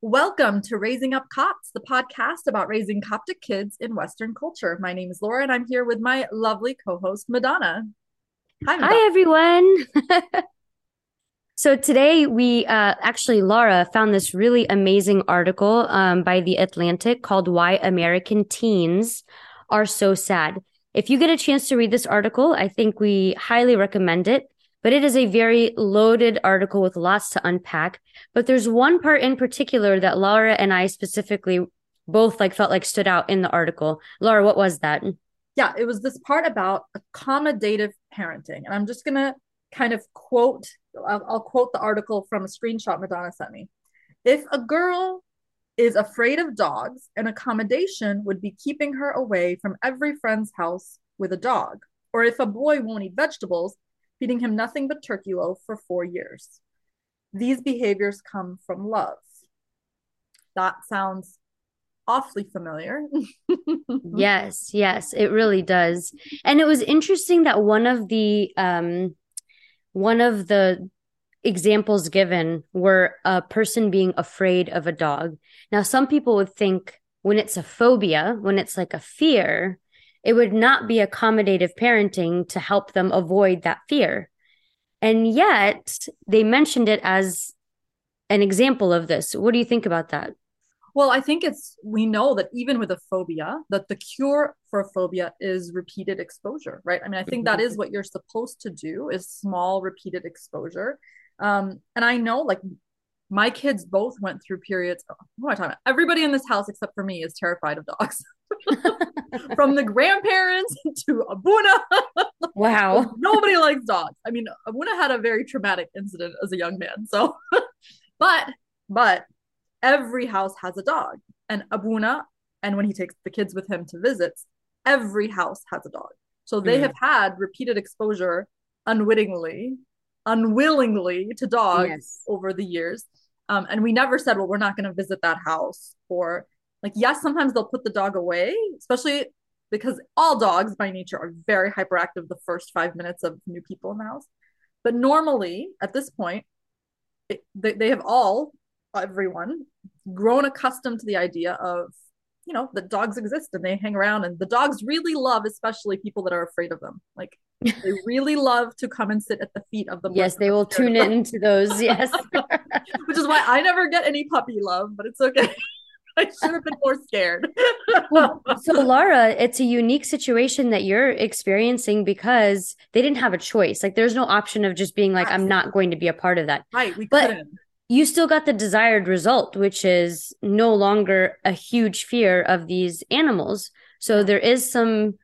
Welcome to Raising Up Copts, the podcast about raising Coptic kids in Western culture. My name is Laura, and I'm here with my lovely co host, Madonna. Hi, Madonna. Hi everyone. so today we uh, actually, Laura found this really amazing article um, by The Atlantic called Why American Teens Are So Sad. If you get a chance to read this article, I think we highly recommend it but it is a very loaded article with lots to unpack. But there's one part in particular that Laura and I specifically both like felt like stood out in the article. Laura, what was that? Yeah, it was this part about accommodative parenting. And I'm just going to kind of quote, I'll, I'll quote the article from a screenshot Madonna sent me. If a girl is afraid of dogs, an accommodation would be keeping her away from every friend's house with a dog. Or if a boy won't eat vegetables, feeding him nothing but turkey loaf for four years. These behaviors come from love. That sounds awfully familiar. yes, yes, it really does. And it was interesting that one of the um one of the examples given were a person being afraid of a dog. Now some people would think when it's a phobia, when it's like a fear, it would not be accommodative parenting to help them avoid that fear. And yet they mentioned it as an example of this. What do you think about that? Well, I think it's we know that even with a phobia, that the cure for a phobia is repeated exposure, right? I mean, I think that is what you're supposed to do is small repeated exposure. Um, and I know like my kids both went through periods. Oh, what am I talking about? Everybody in this house except for me is terrified of dogs. from the grandparents to Abuna. Wow. Nobody likes dogs. I mean, Abuna had a very traumatic incident as a young man. So, but, but every house has a dog. And Abuna, and when he takes the kids with him to visits, every house has a dog. So they mm. have had repeated exposure unwittingly, unwillingly to dogs yes. over the years. Um, and we never said, well, we're not going to visit that house or like yes sometimes they'll put the dog away especially because all dogs by nature are very hyperactive the first five minutes of new people in the house. But normally at this point it, they, they have all everyone grown accustomed to the idea of you know that dogs exist and they hang around and the dogs really love especially people that are afraid of them. Like they really love to come and sit at the feet of the yes they will tune into those yes. Which is why i never get any puppy love but it's okay I should have been more scared. well, so, Laura, it's a unique situation that you're experiencing because they didn't have a choice. Like, there's no option of just being like, I'm not going to be a part of that. Right. We but couldn't. You still got the desired result, which is no longer a huge fear of these animals. So, there is some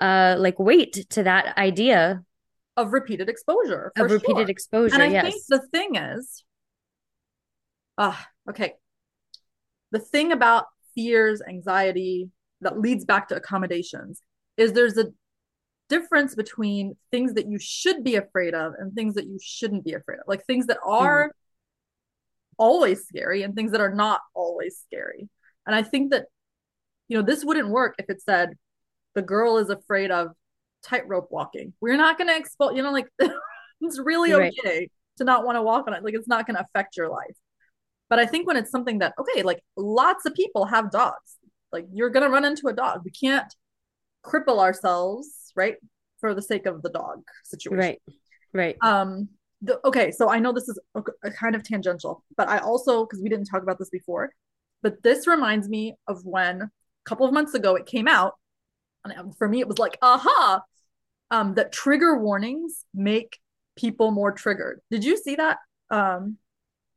uh like weight to that idea of repeated exposure. Of repeated sure. exposure. And I yes. think the thing is, ah, uh, okay the thing about fears, anxiety that leads back to accommodations is there's a difference between things that you should be afraid of and things that you shouldn't be afraid of. Like things that are mm-hmm. always scary and things that are not always scary. And I think that, you know, this wouldn't work if it said the girl is afraid of tightrope walking. We're not going to expose, you know, like it's really okay right. to not want to walk on it. Like it's not going to affect your life. But I think when it's something that, okay, like lots of people have dogs, like you're going to run into a dog. We can't cripple ourselves, right? For the sake of the dog situation. Right. Right. Um, the, okay. So I know this is a, a kind of tangential, but I also, because we didn't talk about this before, but this reminds me of when a couple of months ago it came out. And for me, it was like, aha, um, that trigger warnings make people more triggered. Did you see that? Um,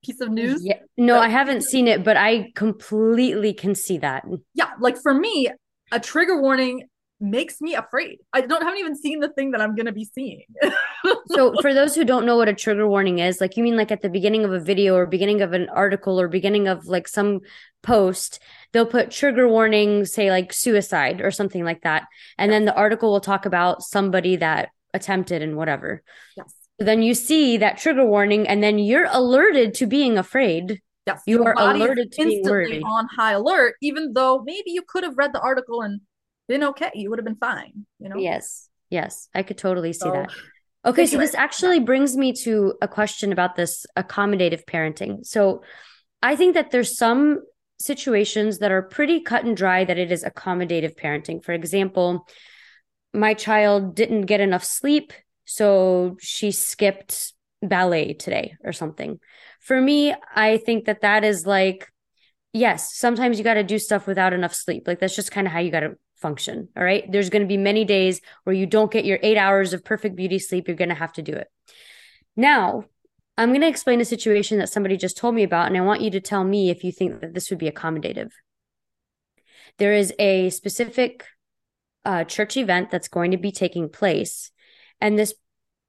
piece of news. Yeah. No, I haven't seen it, but I completely can see that. Yeah, like for me, a trigger warning makes me afraid. I don't haven't even seen the thing that I'm going to be seeing. so for those who don't know what a trigger warning is, like you mean like at the beginning of a video or beginning of an article or beginning of like some post, they'll put trigger warning, say like suicide or something like that. And yes. then the article will talk about somebody that attempted and whatever. Yes then you see that trigger warning and then you're alerted to being afraid. Yes, you are alerted to being worried. on high alert, even though maybe you could have read the article and been okay. You would have been fine, you know? Yes. Yes. I could totally see so, that. Okay. So this actually brings me to a question about this accommodative parenting. So I think that there's some situations that are pretty cut and dry that it is accommodative parenting. For example, my child didn't get enough sleep, so she skipped ballet today or something. For me, I think that that is like, yes, sometimes you got to do stuff without enough sleep. Like that's just kind of how you got to function. All right. There's going to be many days where you don't get your eight hours of perfect beauty sleep. You're going to have to do it. Now, I'm going to explain a situation that somebody just told me about, and I want you to tell me if you think that this would be accommodative. There is a specific uh, church event that's going to be taking place, and this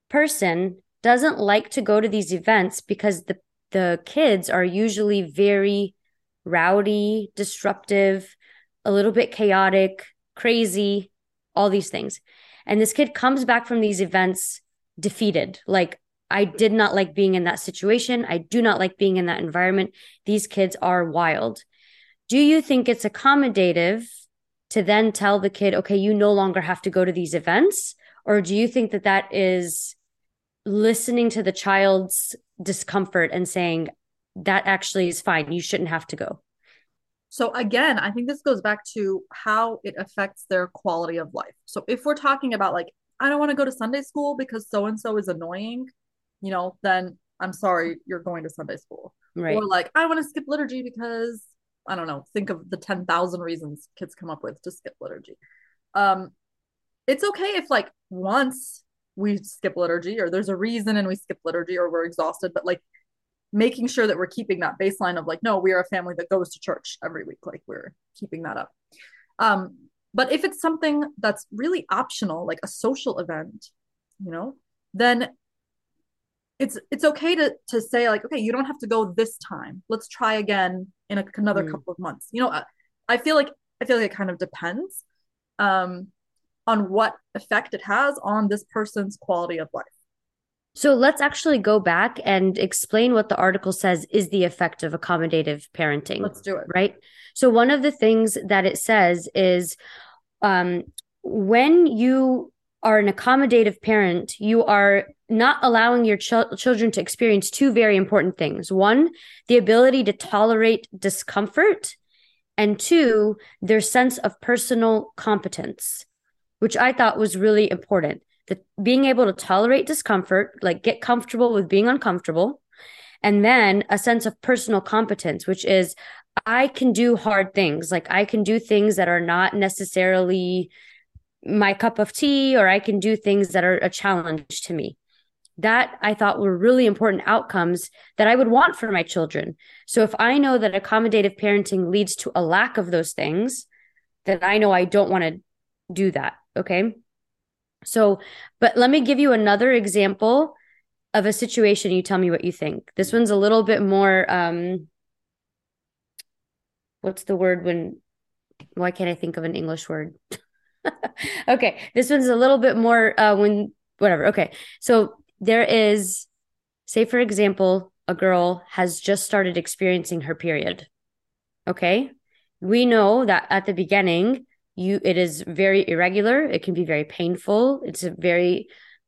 person doesn't like to go to these events because the the kids are usually very rowdy, disruptive, a little bit chaotic, crazy, all these things. And this kid comes back from these events defeated, like I did not like being in that situation. I do not like being in that environment. These kids are wild. Do you think it's accommodative to then tell the kid, okay, you no longer have to go to these events? Or do you think that that is listening to the child's discomfort and saying, that actually is fine. You shouldn't have to go? So again, I think this goes back to how it affects their quality of life. So if we're talking about like, I don't want to go to Sunday school because so and so is annoying, you know, then I'm sorry, you're going to Sunday school. Right. Or like, I want to skip liturgy because I don't know, think of the 10,000 reasons kids come up with to skip liturgy. Um, it's okay if like once we skip liturgy or there's a reason and we skip liturgy or we're exhausted, but like making sure that we're keeping that baseline of like, no, we are a family that goes to church every week. Like we're keeping that up. Um, but if it's something that's really optional, like a social event, you know, then it's it's okay to to say like okay you don't have to go this time let's try again in a, another mm. couple of months you know I, I feel like i feel like it kind of depends um on what effect it has on this person's quality of life. So let's actually go back and explain what the article says is the effect of accommodative parenting let's do it. right? So one of the things that it says is um when you are an accommodative parent, you are not allowing your ch- children to experience two very important things. One, the ability to tolerate discomfort, and two, their sense of personal competence, which I thought was really important. That being able to tolerate discomfort, like get comfortable with being uncomfortable, and then a sense of personal competence, which is I can do hard things. Like I can do things that are not necessarily my cup of tea or I can do things that are a challenge to me. That I thought were really important outcomes that I would want for my children. So if I know that accommodative parenting leads to a lack of those things, then I know I don't want to do that. Okay. So, but let me give you another example of a situation. You tell me what you think. This one's a little bit more, um, what's the word when, why can't I think of an English word? okay, this one's a little bit more uh when whatever. Okay. So there is say for example, a girl has just started experiencing her period. Okay? We know that at the beginning, you it is very irregular, it can be very painful. It's a very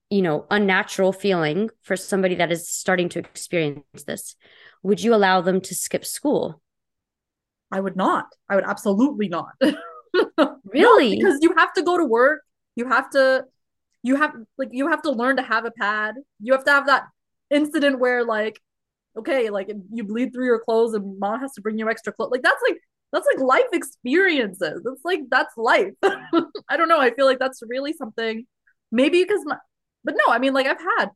you know, unnatural feeling for somebody that is starting to experience this. Would you allow them to skip school? I would not. I would absolutely not. really? No, because you have to go to work. You have to you have like you have to learn to have a pad. You have to have that incident where like okay, like you bleed through your clothes and mom has to bring you extra clothes. Like that's like that's like life experiences. It's like that's life. I don't know. I feel like that's really something maybe because my but no, I mean like I've had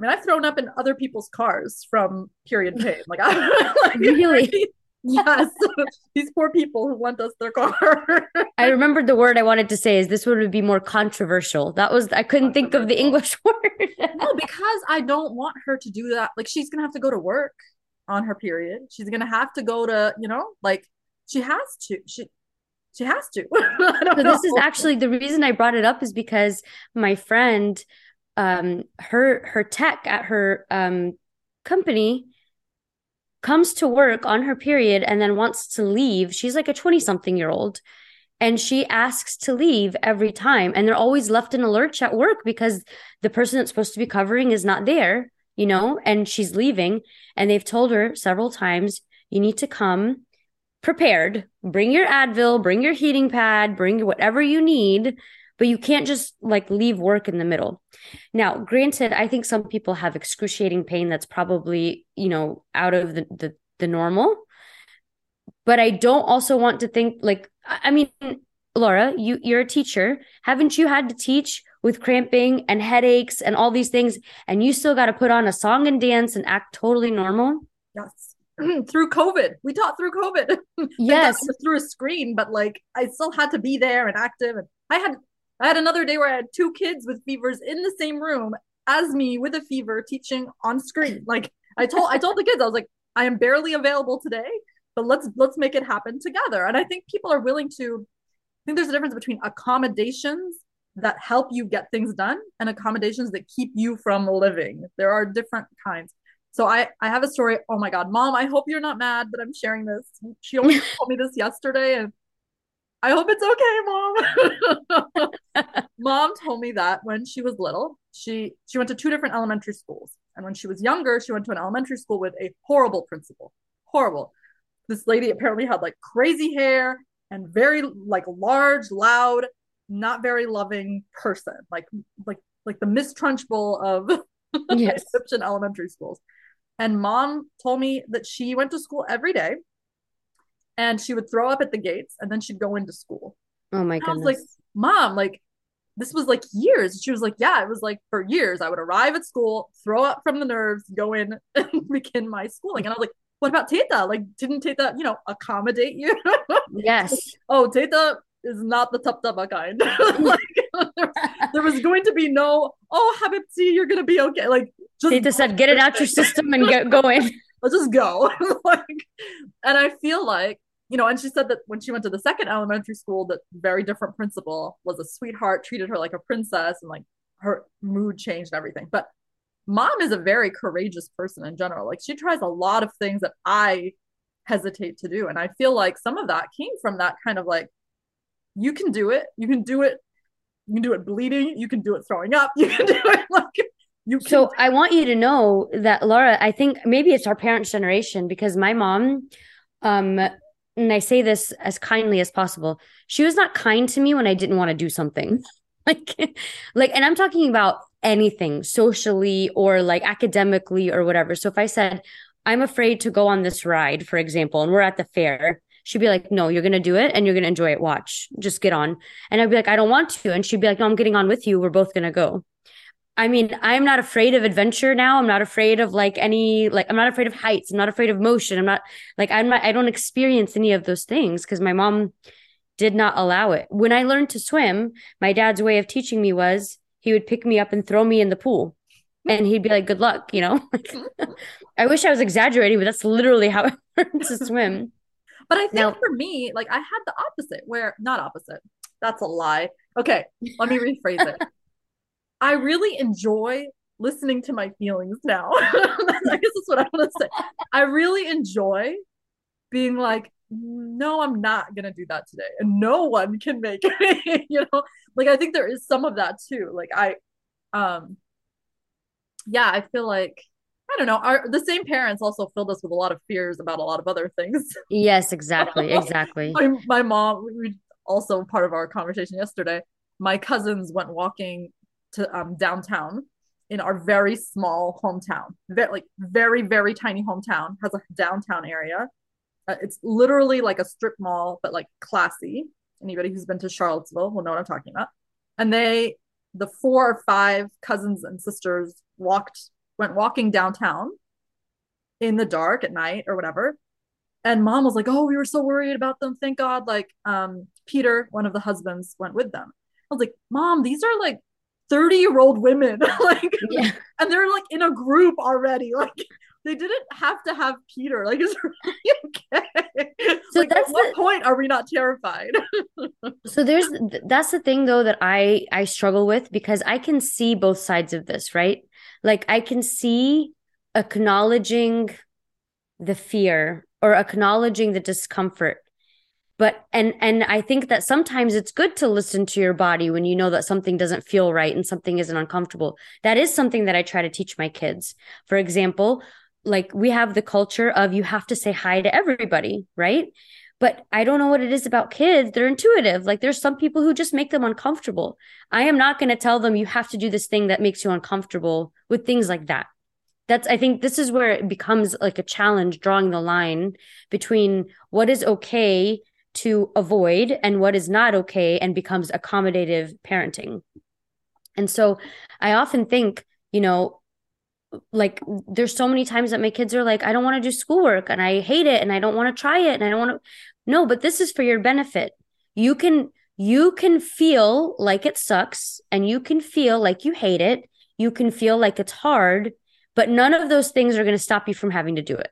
I mean, I've thrown up in other people's cars from period pain. Like, I like, really, yes. These poor people who lent us their car. I remembered the word i wanted to say is this would be more controversial. That was i couldn't think of the english word. No because i don't want her to do that. Like she's gonna have to go to work on her period she's gonna have to go to you know like she has to she she has to so know. this is actually the reason i brought it up is because my friend um her her tech at her um company comes to work on her period and then wants to leave. She's like a 20 something year old and she asks to leave every time and they're always left in a lurch at work because the person that's supposed to be covering is not there you know, and she's leaving. And they've told her several times, you need to come prepared. Bring your Advil, bring your heating pad, bring whatever you need, but you can't just like leave work in the middle. Now, granted, I think some people have excruciating pain that's probably, you know, out of the, the, the normal. But I don't also want to think like, I mean, Laura, you you're a teacher. Haven't you had to teach with cramping and headaches and all these things and you still got to put on a song and dance and act totally normal? Yes. through COVID. We taught through COVID. Yes. through a screen, but like I still had to be there and active and I had I had another day where I had two kids with fevers in the same room as me with a fever teaching on screen. Like I told I told the kids I was like I am barely available today, but let's let's make it happen together. And I think people are willing to I think there's a difference between accommodations that help you get things done and accommodations that keep you from living. There are different kinds. So I I have a story. Oh my god, mom, I hope you're not mad that I'm sharing this. She only told me this yesterday and I hope it's okay, mom. mom told me that when she was little, she she went to two different elementary schools. And when she was younger, she went to an elementary school with a horrible principal. Horrible. This lady apparently had like crazy hair and very like large, loud, not very loving person. Like like like the Miss Trunchbull of yes. Egyptian elementary schools. And mom told me that she went to school every day and she would throw up at the gates and then she'd go into school. Oh my and goodness. Was like, Mom, like this was like years. She was like, Yeah, it was like for years. I would arrive at school, throw up from the nerves, go in and begin my schooling. And I was like, What about Teta? Like, didn't Teta, you know, accommodate you? yes. oh, Teta is not the top tapa kind. like there, there, was going to be no, oh Habibti, you're gonna be okay. Like just said, get it out your system and get going. Let's just go. like, and I feel like you know, and she said that when she went to the second elementary school, that very different principal was a sweetheart, treated her like a princess, and like her mood changed and everything. But mom is a very courageous person in general. Like she tries a lot of things that I hesitate to do. And I feel like some of that came from that kind of like, you can do it. You can do it. You can do it bleeding. You can do it throwing up. You can do it like you can. So I want you to know that Laura, I think maybe it's our parents' generation because my mom, um, and I say this as kindly as possible. She was not kind to me when I didn't want to do something. like like and I'm talking about anything socially or like academically or whatever. So if I said I'm afraid to go on this ride, for example, and we're at the fair, she'd be like, No, you're gonna do it and you're gonna enjoy it. Watch, just get on. And I'd be like, I don't want to. And she'd be like, No, I'm getting on with you. We're both gonna go. I mean, I'm not afraid of adventure now. I'm not afraid of like any like I'm not afraid of heights. I'm not afraid of motion. I'm not like I'm not I don't experience any of those things because my mom did not allow it. When I learned to swim, my dad's way of teaching me was he would pick me up and throw me in the pool. And he'd be like, "Good luck," you know. I wish I was exaggerating, but that's literally how I learned to swim. But I think now, for me, like I had the opposite, where not opposite. That's a lie. Okay, let me rephrase it. I really enjoy listening to my feelings now. I guess that's what I want to say. I really enjoy being like, no, I'm not gonna do that today, and no one can make me. you know, like I think there is some of that too. Like I, um, yeah, I feel like I don't know. Our the same parents also filled us with a lot of fears about a lot of other things. Yes, exactly, exactly. my, my mom, we also part of our conversation yesterday. My cousins went walking to um, downtown in our very small hometown, very, like very very tiny hometown has a downtown area. Uh, it's literally like a strip mall, but like classy. Anybody who's been to Charlottesville will know what I'm talking about. And they, the four or five cousins and sisters, walked went walking downtown in the dark at night or whatever. And mom was like, "Oh, we were so worried about them. Thank God." Like, um, Peter, one of the husbands, went with them. I was like, "Mom, these are like 30 year old women like yeah. and they're like in a group already like they didn't have to have peter like it's really okay so like, that's at what the, point are we not terrified so there's that's the thing though that i i struggle with because i can see both sides of this right like i can see acknowledging the fear or acknowledging the discomfort. But and and i think that sometimes it's good to listen to your body when you know that something doesn't feel right and something isn't uncomfortable. That is something that i try to teach my kids. For example like we have the culture of you have to say hi to everybody right but i don't know what it is about kids. They're intuitive. Like there's some people who just make them uncomfortable. I am not going to tell them you have to do this thing that makes you uncomfortable with things like that. That's i think this is where it becomes like a challenge drawing the line between what is okay to avoid and what is not okay and becomes accommodative parenting. And so I often think, you know, like there's so many times that my kids are like, I don't want to do schoolwork and I hate it and I don't want to try it and I don't want to. No, but this is for your benefit. You can you can feel like it sucks and you can feel like you hate it. You can feel like it's hard, but none of those things are going to stop you from having to do it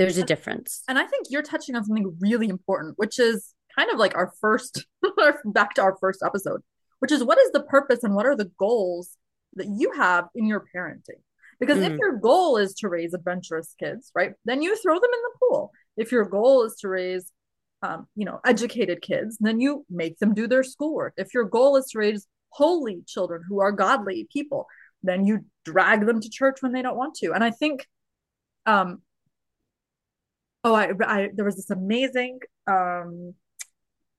there's a difference. And I think you're touching on something really important, which is kind of like our first, back to our first episode, which is what is the purpose and what are the goals that you have in your parenting? Because mm. if your goal is to raise adventurous kids, right, then you throw them in the pool. If your goal is to raise, um, you know, educated kids, then you make them do their schoolwork. If your goal is to raise holy children who are godly people, then you drag them to church when they don't want to. And I think um, oh I, I there was this amazing um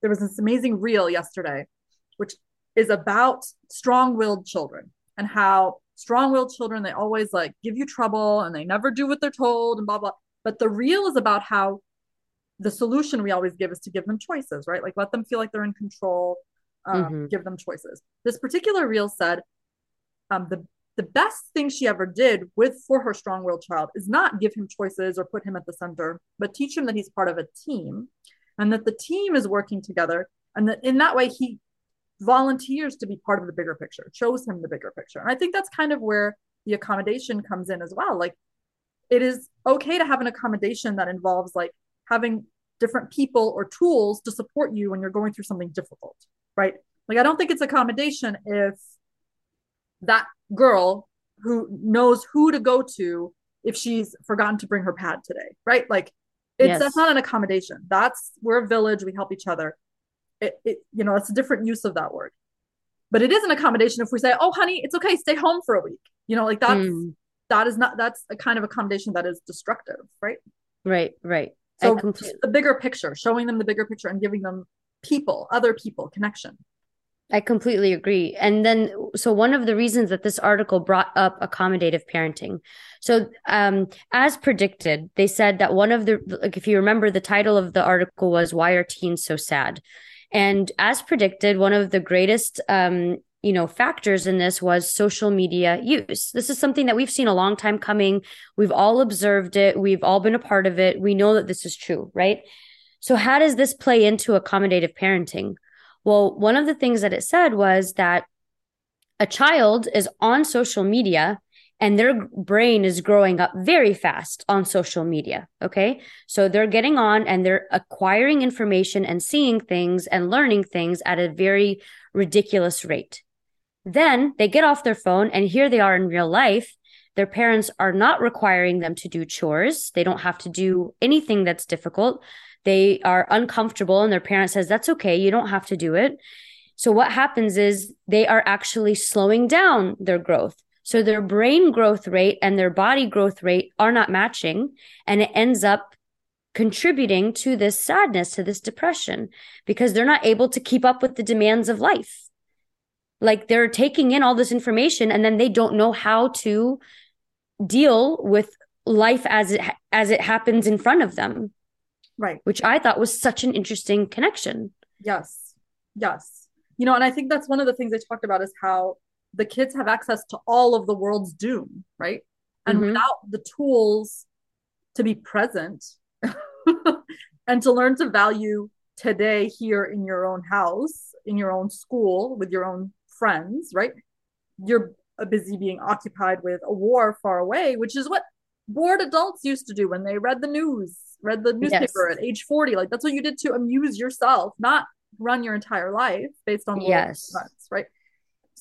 there was this amazing reel yesterday which is about strong-willed children and how strong-willed children they always like give you trouble and they never do what they're told and blah blah. But the real is about how the solution we always give is to give them choices right? Like let them feel like they're in control um, mm-hmm. give them choices. This particular reel said um, the the best thing she ever did with for her strong-willed child is not give him choices or put him at the center but teach him that he's part of a team and that the team is working together and that in that way he volunteers to be part of the bigger picture shows him the bigger picture and i think that's kind of where the accommodation comes in as well like it is okay to have an accommodation that involves like having different people or tools to support you when you're going through something difficult right like i don't think it's accommodation if that girl who knows who to go to if she's forgotten to bring her pad today, right? Like it's yes. that's not an accommodation. That's we're a village, we help each other. It, it you know, it's a different use of that word. But it is an accommodation if we say, "Oh, honey, it's okay, stay home for a week." You know, like that's mm. that is not that's a kind of accommodation that is destructive, right? Right, right. So the bigger picture, showing them the bigger picture and giving them people, other people, connection. I completely agree. And then, so one of the reasons that this article brought up accommodative parenting. So, um, as predicted, they said that one of the, like, if you remember, the title of the article was "Why Are Teens So Sad?" And as predicted, one of the greatest, um, you know, factors in this was social media use. This is something that we've seen a long time coming. We've all observed it. We've all been a part of it. We know that this is true, right? So, how does this play into accommodative parenting? Well, one of the things that it said was that a child is on social media and their brain is growing up very fast on social media. Okay. So they're getting on and they're acquiring information and seeing things and learning things at a very ridiculous rate. Then they get off their phone and here they are in real life. Their parents are not requiring them to do chores. They don't have to do anything that's difficult. They are uncomfortable and their parent says, that's okay. You don't have to do it. So what happens is they are actually slowing down their growth. So their brain growth rate and their body growth rate are not matching. And it ends up contributing to this sadness, to this depression, because they're not able to keep up with the demands of life. Like they're taking in all this information and then they don't know how to deal with life as it as it happens in front of them. Right. Which I thought was such an interesting connection. Yes. Yes. You know, and I think that's one of the things I talked about is how the kids have access to all of the world's doom, right? And mm-hmm. without the tools to be present and to learn to value today here in your own house, in your own school, with your own friends, right? You're busy being occupied with a war far away, which is what bored adults used to do when they read the news read the newspaper yes. at age 40 like that's what you did to amuse yourself not run your entire life based on yes events, right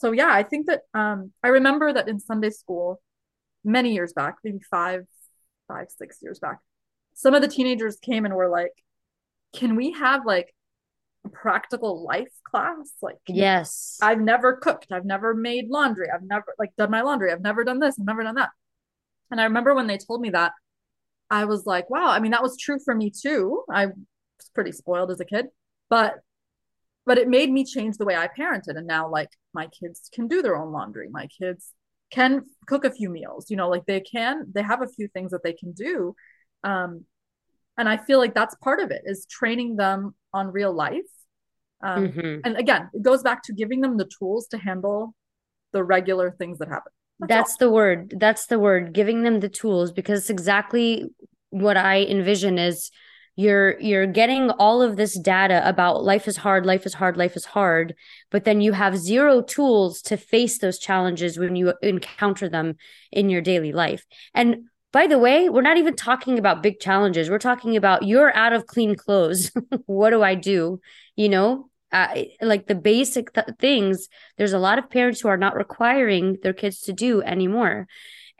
so yeah i think that um i remember that in sunday school many years back maybe five five six years back some of the teenagers came and were like can we have like a practical life class? Like, yes. I've never cooked, I've never made laundry, I've never like done my laundry, I've never done this, I've never done that. And I remember when they told me that, I was like, wow, I mean, that was true for me too. I was pretty spoiled as a kid, but but it made me change the way I parented. And now like my kids can do their own laundry. My kids can cook a few meals, you know, like they can, they have a few things that they can do. Um, and I feel like that's part of it is training them on real life. Um, mm-hmm. And again, it goes back to giving them the tools to handle the regular things that happen. That's, that's the word. That's the word. Giving them the tools because it's exactly what I envision is you're you're getting all of this data about life is hard life is hard life is hard but then you have zero tools to face those challenges when you encounter them in your daily life. And by the way we're not even talking about big challenges. We're talking about you're out of clean clothes. What do i do? You know uh, like the basic th- things there's a lot of parents who are not requiring their kids to do anymore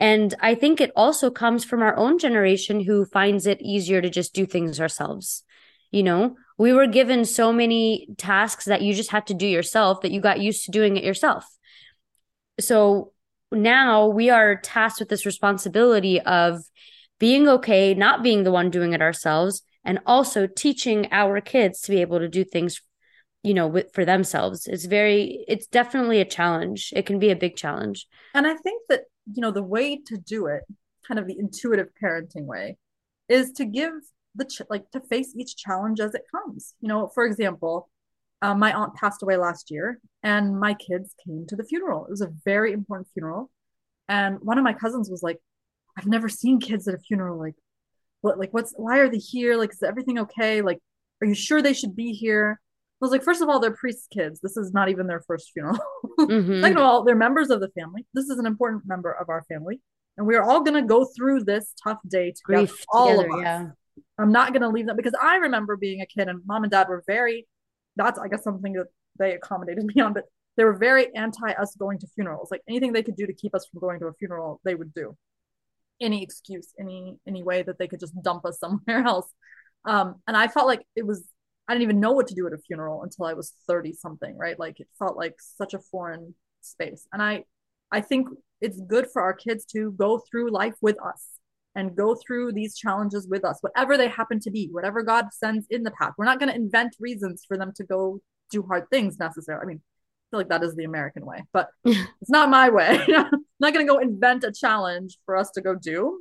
and I think it also comes from our own generation who finds it easier to just do things ourselves. You know, we were given so many tasks that you just had to do yourself that you got used to doing it yourself. So now we are tasked with this responsibility of being okay, not being the one doing it ourselves, and also teaching our kids to be able to do things you know for themselves it's very it's definitely a challenge it can be a big challenge and i think that you know the way to do it kind of the intuitive parenting way is to give the ch- like to face each challenge as it comes. You know for example um, my aunt passed away last year and my kids came to the funeral. It was a very important funeral. And one of my cousins was like i've never seen kids at a funeral like what like what's why are they here? Like is everything okay? Like are you sure they should be here I was like, first of all, they're priest's kids. This is not even their first funeral. Mm-hmm. Second of all, they're members of the family. This is an important member of our family. And we're all going to go through this tough day together. Grief all together, of us. Yeah. I'm not going to leave them because I remember being a kid and mom and dad were very, that's, I guess, something that they accommodated me on, but they were very anti us going to funerals. Like anything they could do to keep us from going to a funeral, they would do. Any excuse, any any way that they could just dump us somewhere else. Um, and I felt like it was I didn't even know what to do at a funeral until I was 30 something, right? Like it felt like such a foreign space. And I I think it's good for our kids to go through life with us and go through these challenges with us, whatever they happen to be, whatever God sends in the path. We're not going to invent reasons for them to go do hard things necessarily. I mean, I feel like that is the American way, but it's not my way. I'm not going to go invent a challenge for us to go do.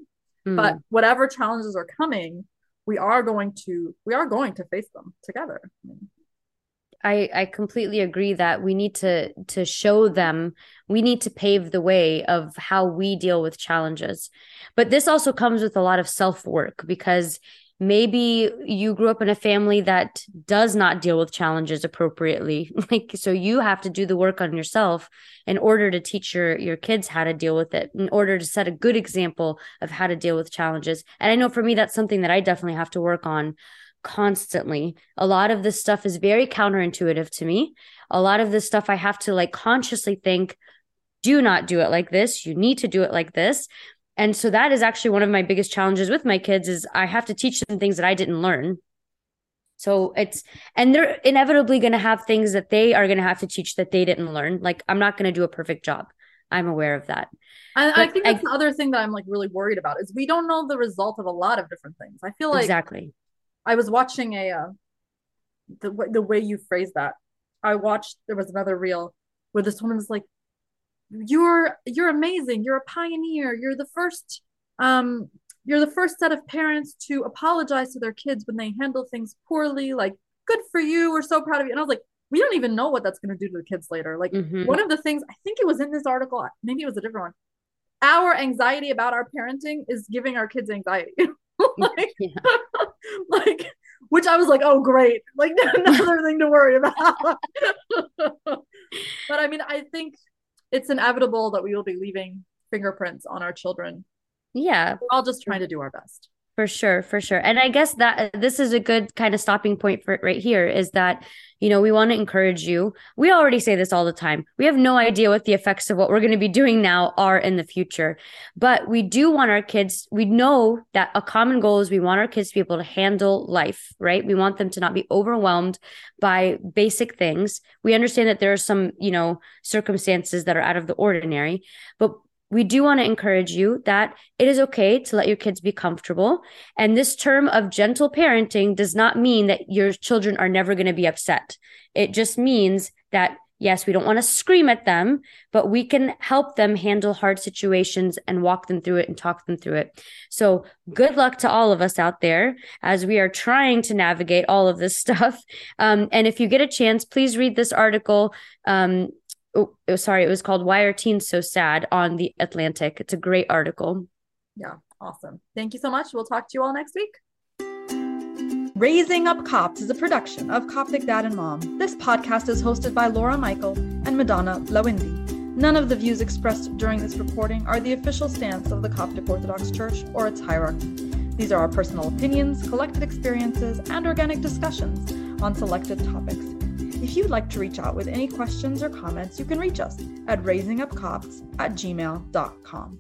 Mm. But whatever challenges are coming, we are going to we are going to face them together. I, I completely agree that we need to to show them we need to pave the way of how we deal with challenges. But this also comes with a lot of self work because maybe you grew up in a family that does not deal with challenges appropriately. Like so you have to do the work on yourself in order to teach your your kids how to deal with it in order to set a good example of how to deal with challenges. And i know for me that's something that i definitely have to work on constantly. A lot of this stuff is very counterintuitive to me. A lot of this stuff i have to like consciously think do not do it like this. You need to do it like this and so that is actually one of my biggest challenges with my kids is I have to teach them things that I didn't learn. So it's and they're inevitably going to have things that they are going to have to teach that they didn't learn. Like I'm not going to do a perfect job. I'm aware of that. And I think that's I, the other thing that I'm like really worried about is we don't know the result of a lot of different things. I feel like exactly. I was watching a uh, the the way you phrase that. I watched there was another reel where this woman was like, you're you're amazing. You're a pioneer. You're the first um you're the first set of parents to apologize to their kids when they handle things poorly like good for you. We're so proud of you. And i was like we don't even know what that's going to do to the kids later. Like mm-hmm. one of the things i think it was in this article maybe it was a different one our anxiety about our parenting is giving our kids anxiety. Like, like which i was like oh great. Like another thing to worry about. But i mean i think it's inevitable that we will be leaving fingerprints on our children. Yeah. We're all just trying to do our best. For sure, for sure. And I guess that this is a good kind of stopping point for it right here is that, you know, we want to encourage you. We already say this all the time. We have no idea what the effects of what we're going to be doing now are in the future. But we do want our kids, we know that a common goal is we want our kids to be able to handle life, right? We want them to not be overwhelmed by basic things. We understand that there are some, you know, circumstances that are out of the ordinary, but we do want to encourage you that it is okay to let your kids be comfortable. And this term of gentle parenting does not mean that your children are never going to be upset. It just means that, yes, we don't want to scream at them, but we can help them handle hard situations and walk them through it and talk them through it. So good luck to all of us out there as we are trying to navigate all of this stuff. Um, and if you get a chance, please read this article. Um, Oh, oh, sorry, it was called Why Are Teens So Sad on The Atlantic. It's a great article. Yeah, awesome. Thank you so much. We'll talk to you all next week. Raising Up Copts is a production of Coptic Dad and Mom. This podcast is hosted by Laura Michael and Madonna Lawindi. None of the views expressed during this recording are the official stance of the Coptic Orthodox Church or its hierarchy. These are our personal opinions, collected experiences, and organic discussions on selected topics. If you'd like to reach out with any questions or comments, you can reach us at raisingupcopts at gmail.com.